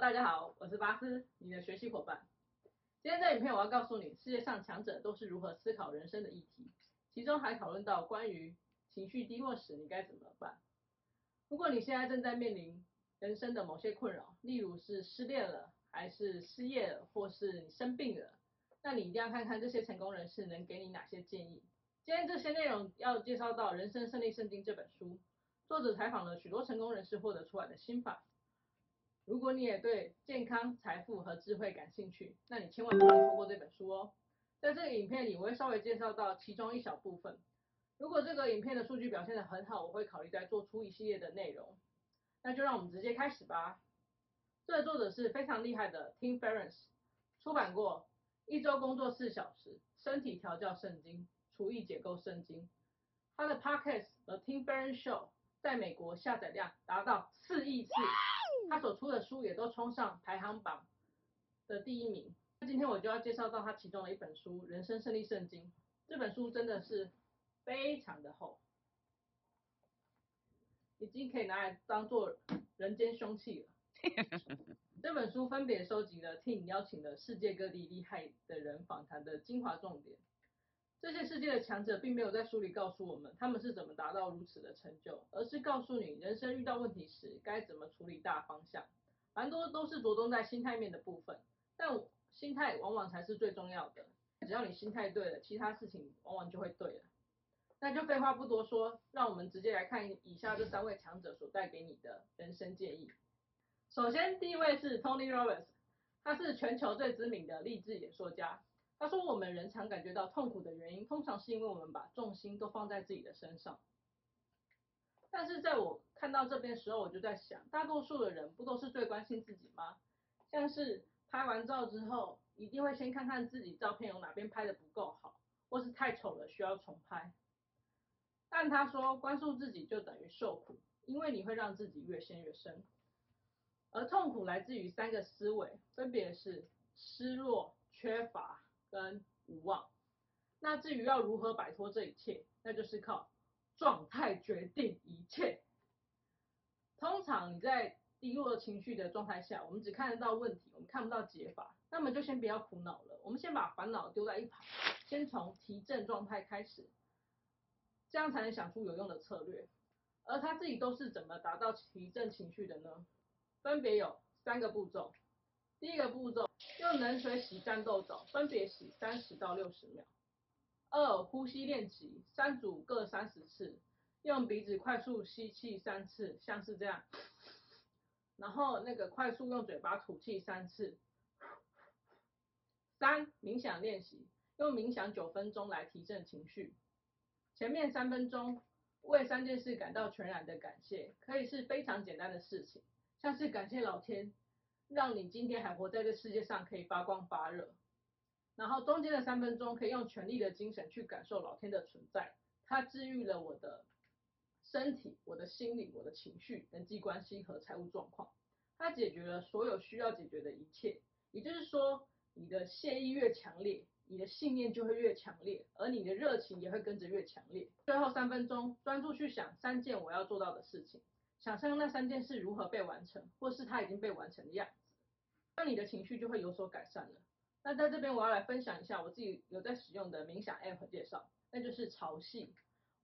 大家好，我是巴斯，你的学习伙伴。今天这影片我要告诉你，世界上强者都是如何思考人生的议题，其中还讨论到关于情绪低落时你该怎么办。如果你现在正在面临人生的某些困扰，例如是失恋了，还是失业了，或是你生病了，那你一定要看看这些成功人士能给你哪些建议。今天这些内容要介绍到《人生胜利圣经》这本书，作者采访了许多成功人士获得出来的心法。如果你也对健康、财富和智慧感兴趣，那你千万不要错过这本书哦。在这个影片里，我会稍微介绍到其中一小部分。如果这个影片的数据表现得很好，我会考虑再做出一系列的内容。那就让我们直接开始吧。这个作者是非常厉害的 Tim Ferriss，出版过《一周工作四小时：身体调教圣经》、《厨艺解构圣经》。他的 Podcast 和 Tim Ferriss Show 在美国下载量达到四亿次。他所出的书也都冲上排行榜的第一名。那今天我就要介绍到他其中的一本书《人生胜利圣经》。这本书真的是非常的厚，已经可以拿来当做人间凶器了。这本书分别收集了 Tim 邀请了世界各地厉害的人访谈的精华重点。这些世界的强者并没有在书里告诉我们他们是怎么达到如此的成就，而是告诉你人生遇到问题时该怎么处理大方向。蛮多都是着重在心态面的部分，但心态往往才是最重要的。只要你心态对了，其他事情往往就会对了。那就废话不多说，让我们直接来看以下这三位强者所带给你的人生建议。首先，第一位是 Tony Robbins，他是全球最知名的励志演说家。他说：“我们人常感觉到痛苦的原因，通常是因为我们把重心都放在自己的身上。但是在我看到这边时候，我就在想，大多数的人不都是最关心自己吗？像是拍完照之后，一定会先看看自己照片有哪边拍得不够好，或是太丑了需要重拍。但他说，关注自己就等于受苦，因为你会让自己越陷越深。而痛苦来自于三个思维，分别是失落、缺乏。”跟无望，那至于要如何摆脱这一切，那就是靠状态决定一切。通常你在低落情绪的状态下，我们只看得到问题，我们看不到解法，那么就先不要苦恼了，我们先把烦恼丢在一旁，先从提振状态开始，这样才能想出有用的策略。而他自己都是怎么达到提振情绪的呢？分别有三个步骤。第一个步骤，用冷水洗战斗澡，分别洗三十到六十秒。二、呼吸练习，三组各三十次，用鼻子快速吸气三次，像是这样。然后那个快速用嘴巴吐气三次。三、冥想练习，用冥想九分钟来提振情绪。前面三分钟为三件事感到全然的感谢，可以是非常简单的事情，像是感谢老天。让你今天还活在这世界上，可以发光发热。然后中间的三分钟，可以用全力的精神去感受老天的存在，它治愈了我的身体、我的心理、我的情绪、人际关系和财务状况。它解决了所有需要解决的一切。也就是说，你的谢意越强烈，你的信念就会越强烈，而你的热情也会跟着越强烈。最后三分钟，专注去想三件我要做到的事情，想象那三件事如何被完成，或是它已经被完成的样子。那你的情绪就会有所改善了。那在这边我要来分享一下我自己有在使用的冥想 App 介绍，那就是潮汐。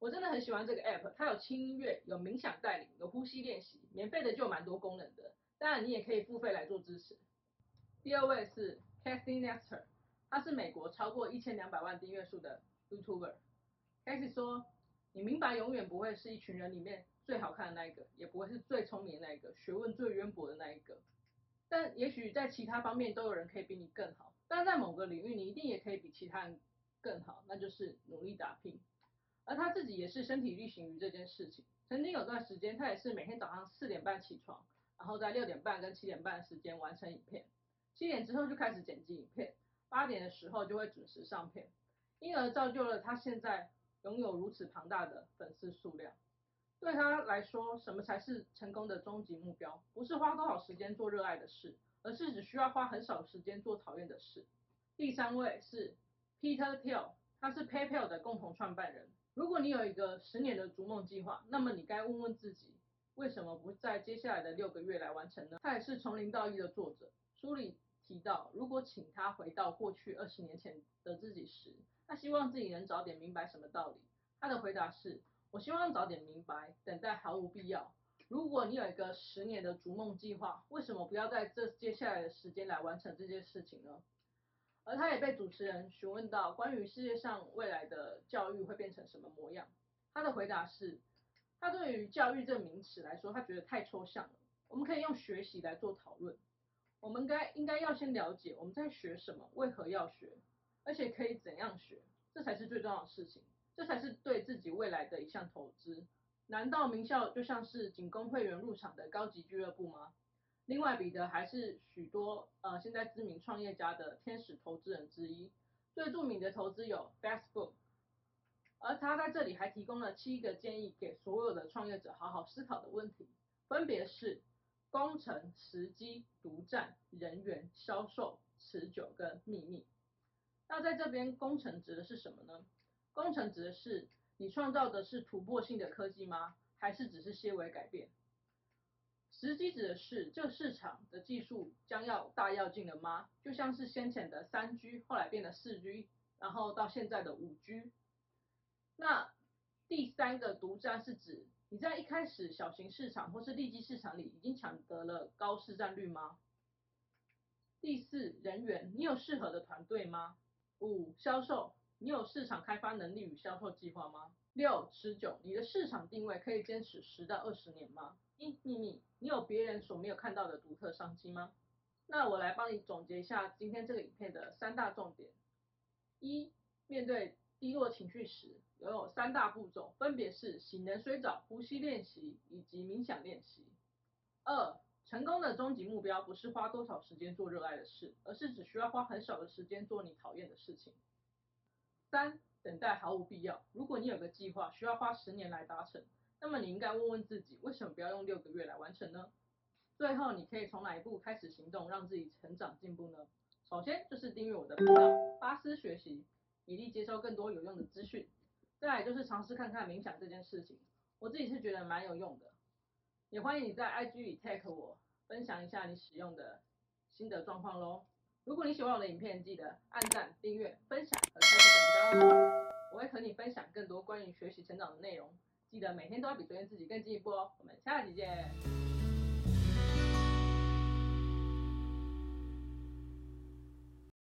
我真的很喜欢这个 App，它有轻音乐，有冥想带领，有呼吸练习，免费的就有蛮多功能的。当然你也可以付费来做支持。第二位是 Casey Nestor，他是美国超过一千两百万订阅数的 YouTuber。Casey 说：“你明白，永远不会是一群人里面最好看的那一个，也不会是最聪明的那一个，学问最渊博的那一个。”但也许在其他方面都有人可以比你更好，但在某个领域你一定也可以比其他人更好，那就是努力打拼。而他自己也是身体力行于这件事情。曾经有段时间，他也是每天早上四点半起床，然后在六点半跟七点半的时间完成影片，七点之后就开始剪辑影片，八点的时候就会准时上片，因而造就了他现在拥有如此庞大的粉丝数量。对他来说，什么才是成功的终极目标？不是花多少时间做热爱的事，而是只需要花很少时间做讨厌的事。第三位是 Peter Thiel，他是 PayPal 的共同创办人。如果你有一个十年的逐梦计划，那么你该问问自己，为什么不在接下来的六个月来完成呢？他也是从零到一的作者。书里提到，如果请他回到过去二十年前的自己时，他希望自己能早点明白什么道理。他的回答是：我希望早点明白，等待毫无必要。如果你有一个十年的逐梦计划，为什么不要在这接下来的时间来完成这件事情呢？而他也被主持人询问到关于世界上未来的教育会变成什么模样，他的回答是。他对于教育这名词来说，他觉得太抽象了。我们可以用学习来做讨论。我们该应该要先了解我们在学什么，为何要学，而且可以怎样学，这才是最重要的事情。这才是对自己未来的一项投资。难道名校就像是仅供会员入场的高级俱乐部吗？另外，彼得还是许多呃现在知名创业家的天使投资人之一。最著名的投资有 Facebook。而他在这里还提供了七个建议给所有的创业者好好思考的问题，分别是工程、时机、独占、人员、销售、持久跟秘密。那在这边，工程指的是什么呢？工程指的是你创造的是突破性的科技吗？还是只是些微改变？时机指的是这个市场的技术将要大跃进了吗？就像是先前的三 G，后来变得四 G，然后到现在的五 G。那第三个独占是指你在一开始小型市场或是利基市场里已经抢得了高市占率吗？第四，人员，你有适合的团队吗？五，销售，你有市场开发能力与销售计划吗？六，持久，你的市场定位可以坚持十到二十年吗？一，秘密，你有别人所没有看到的独特商机吗？那我来帮你总结一下今天这个影片的三大重点。一，面对低落情绪时，拥有三大步骤，分别是醒能水澡、呼吸练习以及冥想练习。二，成功的终极目标不是花多少时间做热爱的事，而是只需要花很少的时间做你讨厌的事情。三，等待毫无必要。如果你有个计划需要花十年来达成，那么你应该问问自己，为什么不要用六个月来完成呢？最后，你可以从哪一步开始行动，让自己成长进步呢？首先就是订阅我的频道，巴斯学习，以利接收更多有用的资讯。再来就是尝试看看冥想这件事情，我自己是觉得蛮有用的，也欢迎你在 IG 里 tag 我，分享一下你使用的心得状况喽。如果你喜欢我的影片，记得按赞、订阅、分享和开启小铃铛哦。我会和你分享更多关于学习成长的内容，记得每天都要比昨天自己更进一步哦。我们下期见。